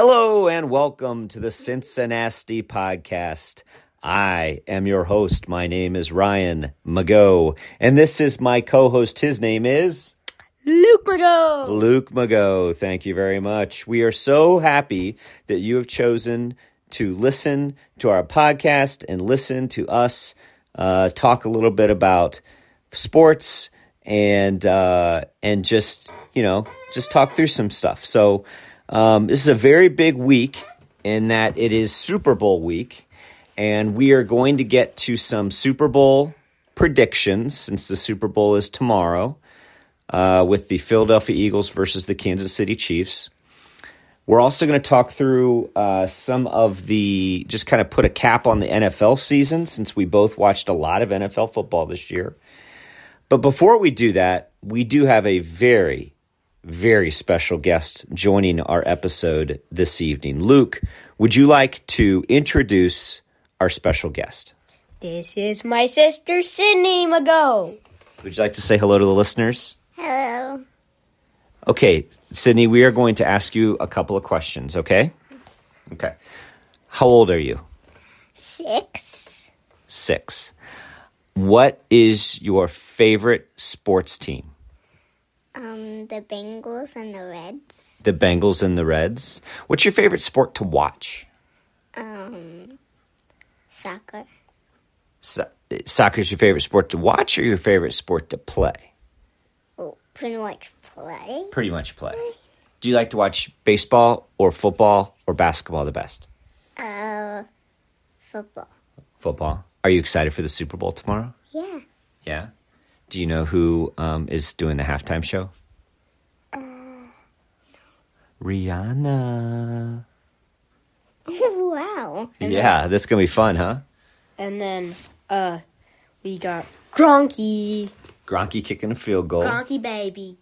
Hello and welcome to the CinciNasty podcast. I am your host. My name is Ryan Mago, and this is my co-host. His name is Luke Mago. Luke Mago. Thank you very much. We are so happy that you have chosen to listen to our podcast and listen to us uh, talk a little bit about sports and uh, and just you know just talk through some stuff. So um, this is a very big week in that it is Super Bowl week, and we are going to get to some Super Bowl predictions since the Super Bowl is tomorrow uh, with the Philadelphia Eagles versus the Kansas City Chiefs. We're also going to talk through uh, some of the, just kind of put a cap on the NFL season since we both watched a lot of NFL football this year. But before we do that, we do have a very, very special guest joining our episode this evening. Luke, would you like to introduce our special guest? This is my sister Sydney Mago. Would you like to say hello to the listeners? Hello. Okay, Sydney, we are going to ask you a couple of questions, okay? Okay. How old are you? Six. Six. What is your favorite sports team? Um, the Bengals and the Reds. The Bengals and the Reds. What's your favorite sport to watch? Um, soccer. So, soccer is your favorite sport to watch or your favorite sport to play? Oh, pretty much play. Pretty much play. Do you like to watch baseball or football or basketball the best? Uh, football. Football. Are you excited for the Super Bowl tomorrow? Yeah. Yeah. Do you know who um, is doing the halftime show? Rihanna. wow. yeah, that's gonna be fun, huh? And then uh we got Gronky. Gronky kicking a field goal, Gronky baby.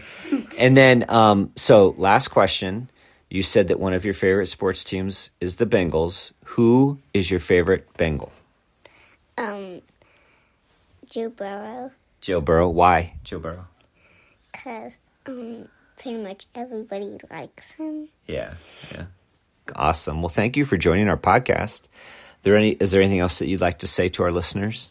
and then um, so last question. You said that one of your favorite sports teams is the Bengals. Who is your favorite Bengal? Um, Joe Burrow. Joe Burrow. Why Joe Burrow? Cause um, pretty much everybody likes him. Yeah, yeah. Awesome. Well, thank you for joining our podcast. There any? Is there anything else that you'd like to say to our listeners?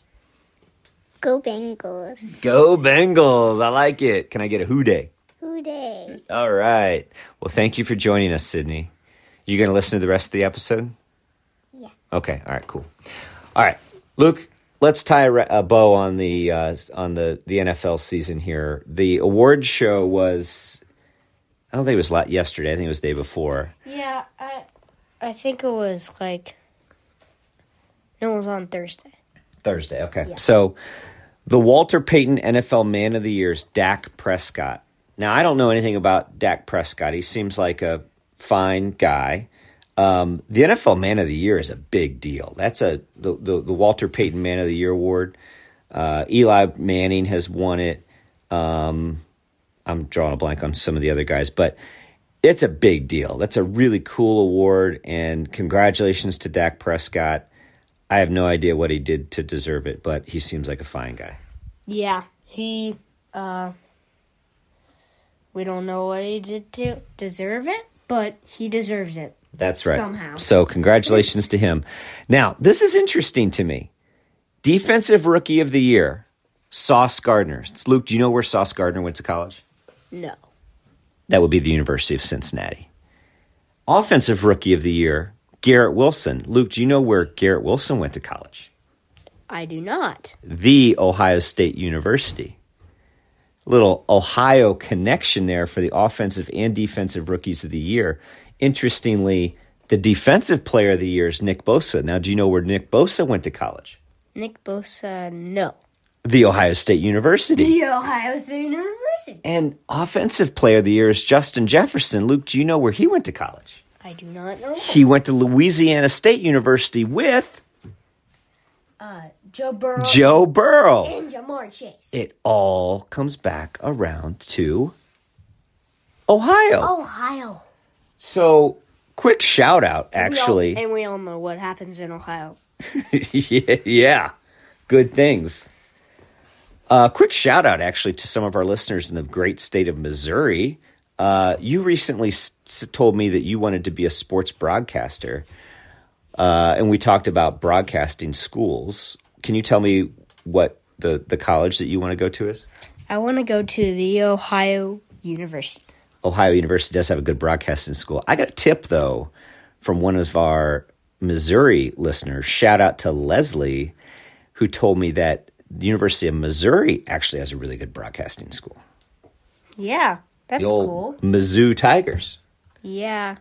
Go Bengals. Go Bengals! I like it. Can I get a Who Dey? Who Dey? All right. Well, thank you for joining us, Sydney. You going to listen to the rest of the episode? Yeah. Okay. All right. Cool. All right, Luke. Let's tie a, bow on the uh, on the the NFL season here. The award show was. I don't think it was yesterday. I think it was the day before. Yeah, I I think it was like no, it was on Thursday. Thursday. Okay. So the Walter Payton NFL Man of the Year is Dak Prescott. Now, I don't know anything about Dak Prescott. He seems like a fine guy. Um, the NFL Man of the Year is a big deal. That's a the, the, the Walter Payton Man of the Year award. Uh, Eli Manning has won it. Um, I'm drawing a blank on some of the other guys, but it's a big deal. That's a really cool award, and congratulations to Dak Prescott. I have no idea what he did to deserve it, but he seems like a fine guy. Yeah, he uh we don't know what he did to deserve it, but he deserves it. That's right. Somehow. So, congratulations to him. Now, this is interesting to me. Defensive Rookie of the Year, Sauce Gardner. Luke, do you know where Sauce Gardner went to college? No. That would be the University of Cincinnati. Offensive Rookie of the Year, Garrett Wilson. Luke, do you know where Garrett Wilson went to college? I do not. The Ohio State University. Little Ohio connection there for the offensive and defensive rookies of the year. Interestingly, the defensive player of the year is Nick Bosa. Now, do you know where Nick Bosa went to college? Nick Bosa, no. The Ohio State University. The Ohio State University. And offensive player of the year is Justin Jefferson. Luke, do you know where he went to college? I do not know. He went to Louisiana State University with Uh, Joe Burrow Joe Burrow. and Ja'Marr Chase. It all comes back around to Ohio. Ohio. So, quick shout out, actually. We all, and we all know what happens in Ohio. yeah, good things. Uh, quick shout out, actually, to some of our listeners in the great state of Missouri. Uh, you recently s- told me that you wanted to be a sports broadcaster, uh, and we talked about broadcasting schools. Can you tell me what the, the college that you want to go to is? I want to go to the Ohio University. Ohio University does have a good broadcasting school. I got a tip though from one of our Missouri listeners. Shout out to Leslie, who told me that the University of Missouri actually has a really good broadcasting school. Yeah, that's cool. Mizzou Tigers. Yeah.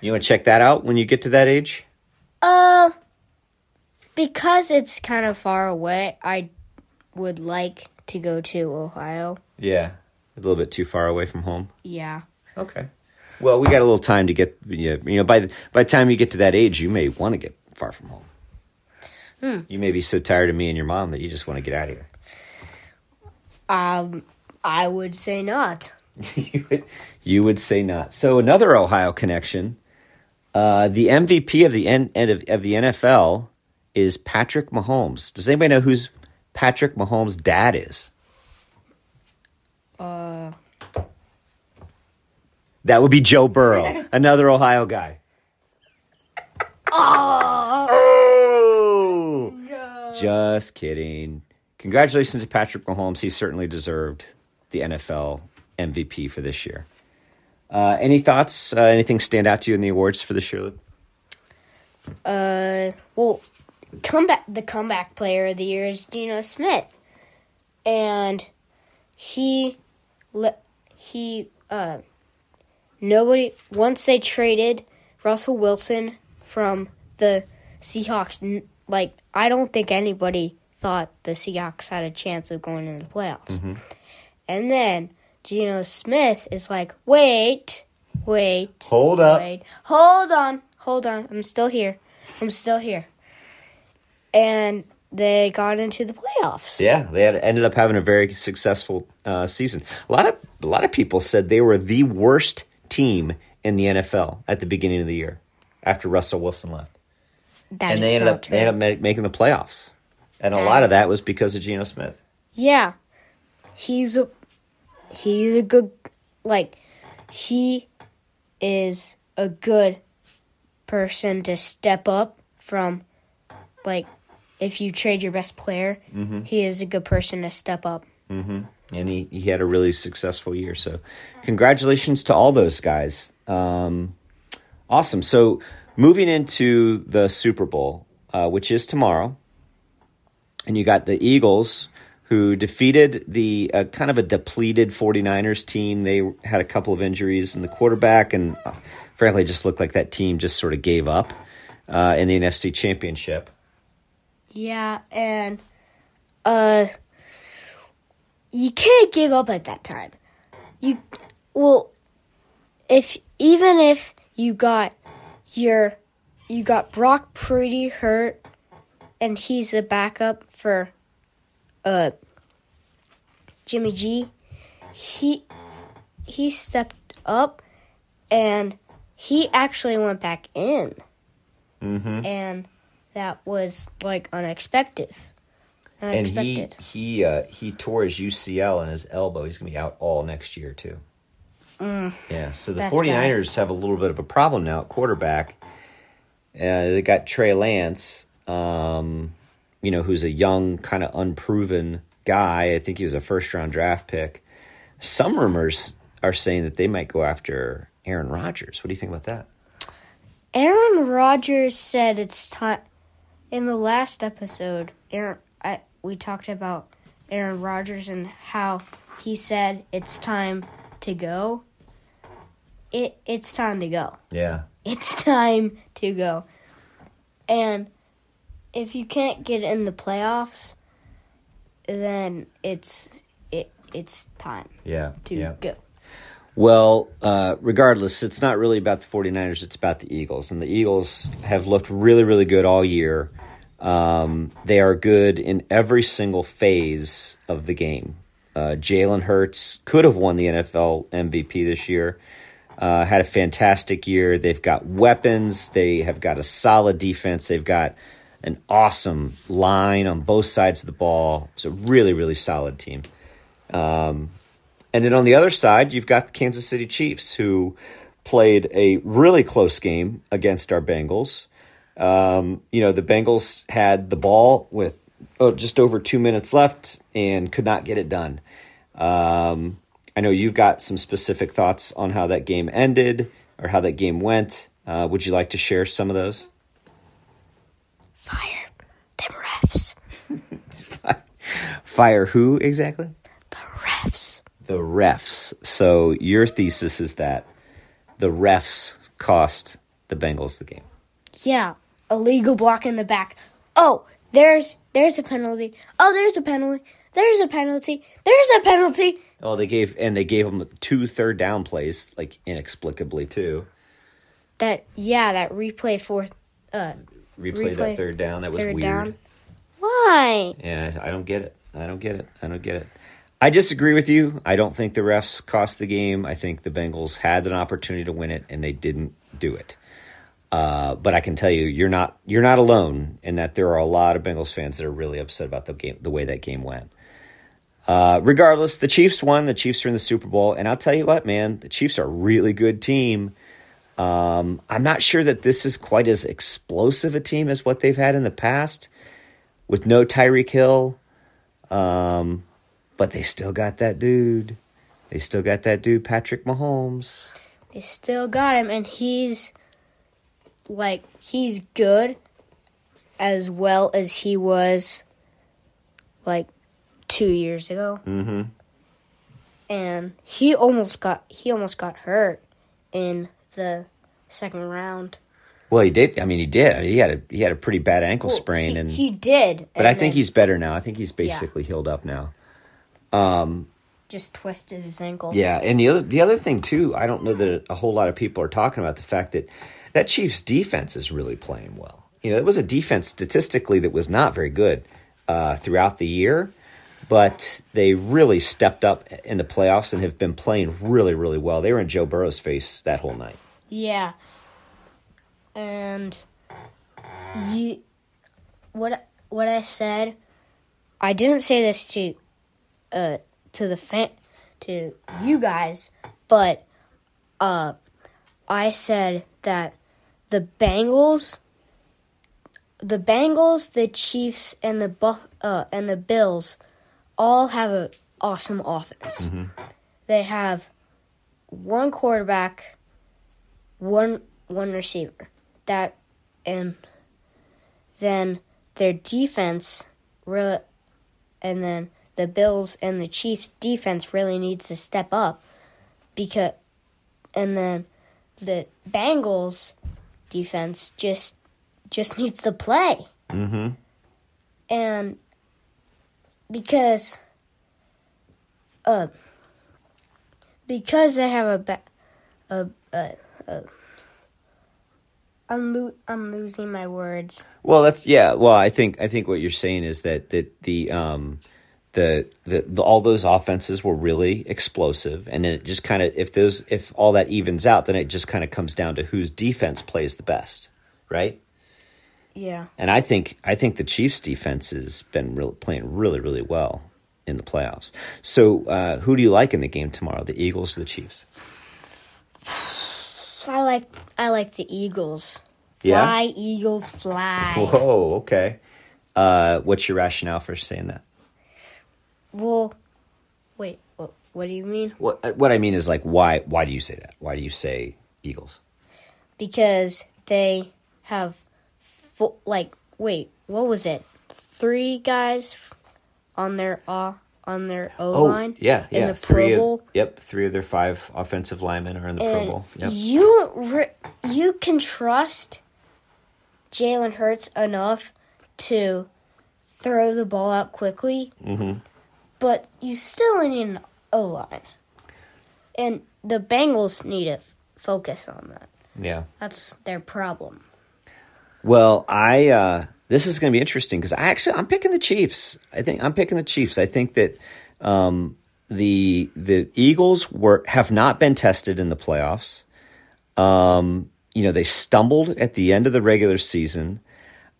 You want to check that out when you get to that age? Uh, because it's kind of far away, I would like to go to Ohio. Yeah, a little bit too far away from home. Yeah. Okay. Well, we got a little time to get. You know, by the, by the time you get to that age, you may want to get far from home. Hmm. You may be so tired of me and your mom that you just want to get out of here. Um, I would say not. you, would, you would say not. So another Ohio connection. Uh, the MVP of the N, of, of the NFL is Patrick Mahomes. Does anybody know who's Patrick Mahomes' dad is? Uh, That would be Joe Burrow, another Ohio guy. Oh! oh. No. Just kidding. Congratulations to Patrick Mahomes. He certainly deserved the NFL MVP for this year. Uh, any thoughts? Uh, anything stand out to you in the awards for this year? uh, well, comeback the comeback player of the year is Geno Smith, and he, le- he, uh, nobody once they traded Russell Wilson from the Seahawks. Like I don't think anybody thought the Seahawks had a chance of going into the playoffs, and then Geno Smith is like, wait, wait. Hold up. Wait, hold on, hold on. I'm still here. I'm still here. And they got into the playoffs. Yeah, they had, ended up having a very successful uh, season. A lot of a lot of people said they were the worst team in the NFL at the beginning of the year after Russell Wilson left, That and they ended up true. they ended up ma- making the playoffs. And a lot of that was because of Geno Smith. Yeah, he's a he's a good like he is a good person to step up from like if you trade your best player, Mm-hmm. he is a good person to step up. and he, he had a really successful year. So, congratulations to all those guys. Um, awesome. So, moving into the Super Bowl, uh, which is tomorrow, and you got the Eagles who defeated the uh, kind of a depleted 49ers team. They had a couple of injuries in the quarterback, and uh, frankly, just looked like that team just sort of gave up uh, in the NFC Championship. Yeah, and uh you can't give up at that time. You well if even if you got your you got Brock Purdy hurt and he's a backup for uh Jimmy G, he he stepped up and he actually went back in. Mm-hmm. And that was like unexpected. and he he uh, he tore his UCL in his elbow. He's going to be out all next year too. yeah, so the Mm. That's 49ers have a little bit of a problem now at quarterback. Uh, they got Trey Lance, um, you know, who's a young, kind of unproven guy. I think he was a first round draft pick. Some rumors are saying that they might go after Aaron Rodgers. What do you think about that? Aaron Rodgers said it's time. In the last episode, Aaron, I, we talked about Aaron Rodgers and how he said it's time to go. It it's time to go. Yeah, It's time to go. And if you can't get in the playoffs, then it's it it's time yeah, to yeah. go. Well, uh, regardless, it's not really about the 49ers, it's about the Eagles. And the Eagles have looked really, really good all year. Um, they are good in every single phase of the game. Uh, Jalen Hurts could have won the NFL MVP this year. Uh, had a fantastic year. They've got weapons. They have got a solid defense. They've got an awesome line on both sides of the ball. It's a really, really solid team. And then on the other side, you've got the Kansas City Chiefs, who played a really close game against our Bengals. Um, you know, the Bengals had the ball with oh, just over two minutes left and could not get it done. Um, I know you've got some specific thoughts on how that game ended or how that game went. Uh, would you like to share some of those? Fire them refs. Fire who exactly? The refs. The refs. So your thesis is that the refs cost the Bengals the game. Yeah, illegal block in the back. Oh, there's there's a penalty. Oh, there's a penalty. There's a penalty. There's a penalty. Oh, they gave and they gave them two third down plays like inexplicably too. That yeah, that replay fourth uh Replay, that third down. That was weird. down. Why? Yeah, I don't get it. I don't get it. I don't get it. I disagree with you. I don't think the refs cost the game. I think the Bengals had an opportunity to win it and they didn't do it. Uh, but I can tell you, you're not you're not alone in that there are a lot of Bengals fans that are really upset about the game, the way that game went. Uh, regardless, the Chiefs won. The Chiefs are in the Super Bowl, and I'll tell you what, man, the Chiefs are a really good team. Um, I'm not sure that this is quite as explosive a team as what they've had in the past, with no Tyreek Hill. Um, but they still got that dude. They still got that dude, Patrick Mahomes. They still got him, and he's like he's good as well as he was like two years ago. Mm-hmm. and he almost got he almost got hurt in the second round. Well, he did. I mean, he did. He had a he had a pretty bad ankle Well, sprain, he, and he did. but I think then he's better now. I think he's basically healed up now. Just twisted his ankle. Yeah, and the other the other thing too, I don't know that a whole lot of people are talking about the fact that that Chiefs defense is really playing well. You know, it was a defense statistically that was not very good uh, throughout the year, but they really stepped up in the playoffs and have been playing really, really well. They were in Joe Burrow's face that whole night. Yeah. And you what what I said I didn't say this to uh to the fan to you guys, but uh I said that the Bengals the Bengals, the Chiefs and the Buff uh and the Bills all have a awesome offense. They have one quarterback one one receiver. That and then their defense really and then the Bills and the Chiefs defense really needs to step up because and then the Bengals defense just just needs to play. Mm-hmm. And because uh because they have a ba- a, a, a I'm lo- I'm losing my words. Well, that's yeah. Well, I think I think what you're saying is that that the um the the, the all those offenses were really explosive, and then it just kind of if those if all that evens out, then it just kind of comes down to whose defense plays the best, right? Yeah. And I think I think the Chiefs' defense has been real, playing really really well in the playoffs. So, uh, who do you like in the game tomorrow? The Eagles or the Chiefs? I like I like the Eagles. Yeah? Fly Eagles fly. Whoa, okay. Uh, what's your rationale for saying that? Well, wait. What, what do you mean? What what I mean is like why why do you say that? Why do you say Eagles? Because they have fo- like wait, what was it? Three guys on their uh, on their O line. Oh, yeah, in yeah. the three Pro Bowl. Of, yep, three of their five offensive linemen are in the Pro Bowl. Yep. you re- you can trust Jalen Hurts enough to throw the ball out quickly, Mhm. But you still need an O line, and the Bengals need to f- focus on that. Yeah. That's their problem. Well, I uh, this is going to be interesting because I actually I'm picking the Chiefs. I think I'm picking the Chiefs. I think that um, the the Eagles were have not been tested in the playoffs. Um, you know, they stumbled at the end of the regular season.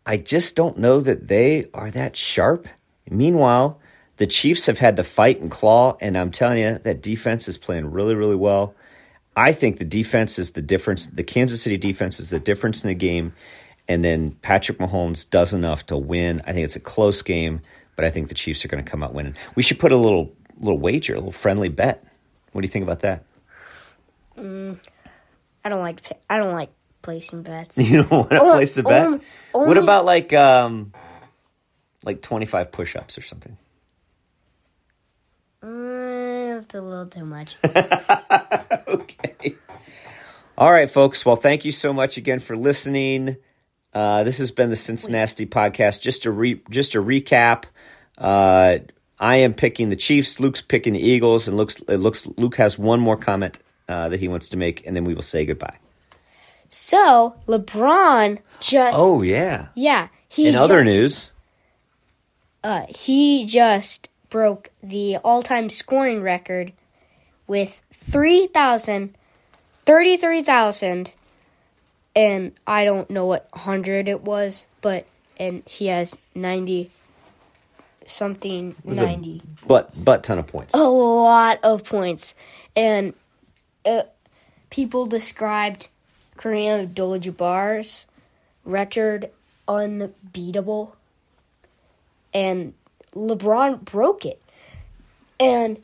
I just don't know that they are that sharp. Meanwhile, the Chiefs have had to fight and claw, and I'm telling you, that defense is playing really, really well. I think the defense is the difference. The Kansas City defense is the difference in the game. And then Patrick Mahomes does enough to win. I think it's a close game, but I think the Chiefs are going to come out winning. We should put a little little wager, a little friendly bet. What do you think about that? I don't like I don't like placing bets. You don't want to Only- place a bet? only- what about like um like 25 push-ups or something? Mm, that's a little too much. okay. All right, folks. Well, thank you so much again for listening. Uh, this has been the CinciNasty podcast. Just to re- just to recap, uh, I am picking the Chiefs. Luke's picking the Eagles, and looks it looks Luke has one more comment uh, that he wants to make, and then we will say goodbye. so LeBron just Oh yeah. yeah he In other news, uh, he just broke the all-time scoring record with 3,000, 33,000, and I don't know what hundred it was, but and he has ninety something ninety. but but ton of points. a lot of points, and uh, people described Kareem Abdul-Jabbar's record unbeatable, and LeBron broke it. And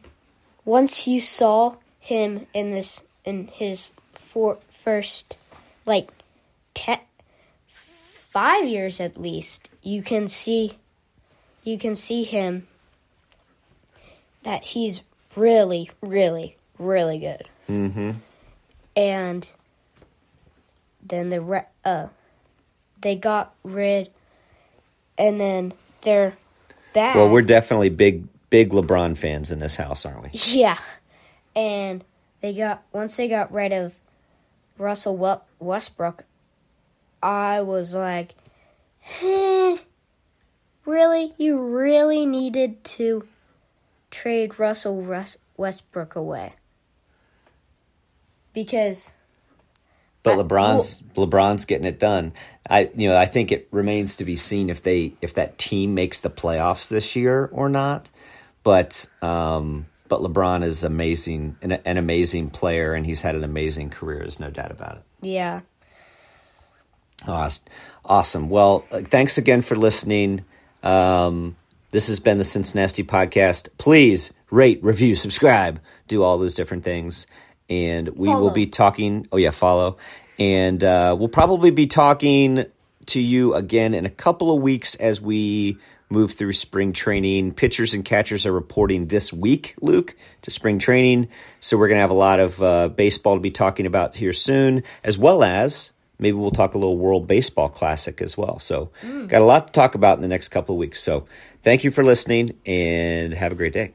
once you saw him in this in his four, first like ten, five years at least, you can see you can see him that he's really, really, really good. Mm-hmm. And then the re- uh, they got rid, and then they're back. Well, we're definitely big big LeBron fans in this house, aren't we? yeah, and they got once they got rid of Russell Westbrook, I was like, eh, really, you really needed to trade Russell Westbrook away because But LeBron's LeBron's getting it done. I you know I think it remains to be seen if they if that team makes the playoffs this year or not. But um, but LeBron is amazing an, an amazing player and he's had an amazing career. There's no doubt about it. yeah. Awes- Awesome. Well, uh, thanks again for listening. Um, this has been the CinciNasty podcast. Please rate, review, subscribe, do all those different things. And we will be talking. Oh, yeah, follow. And uh, we'll probably be talking to you again in a couple of weeks as we move through spring training. Pitchers and catchers are reporting this week, Luke, to spring training. So we're going to have a lot of uh, baseball to be talking about here soon, as well as maybe we'll talk a little World Baseball Classic as well. So, got a lot to talk about in the next couple of weeks. So, thank you for listening and have a great day.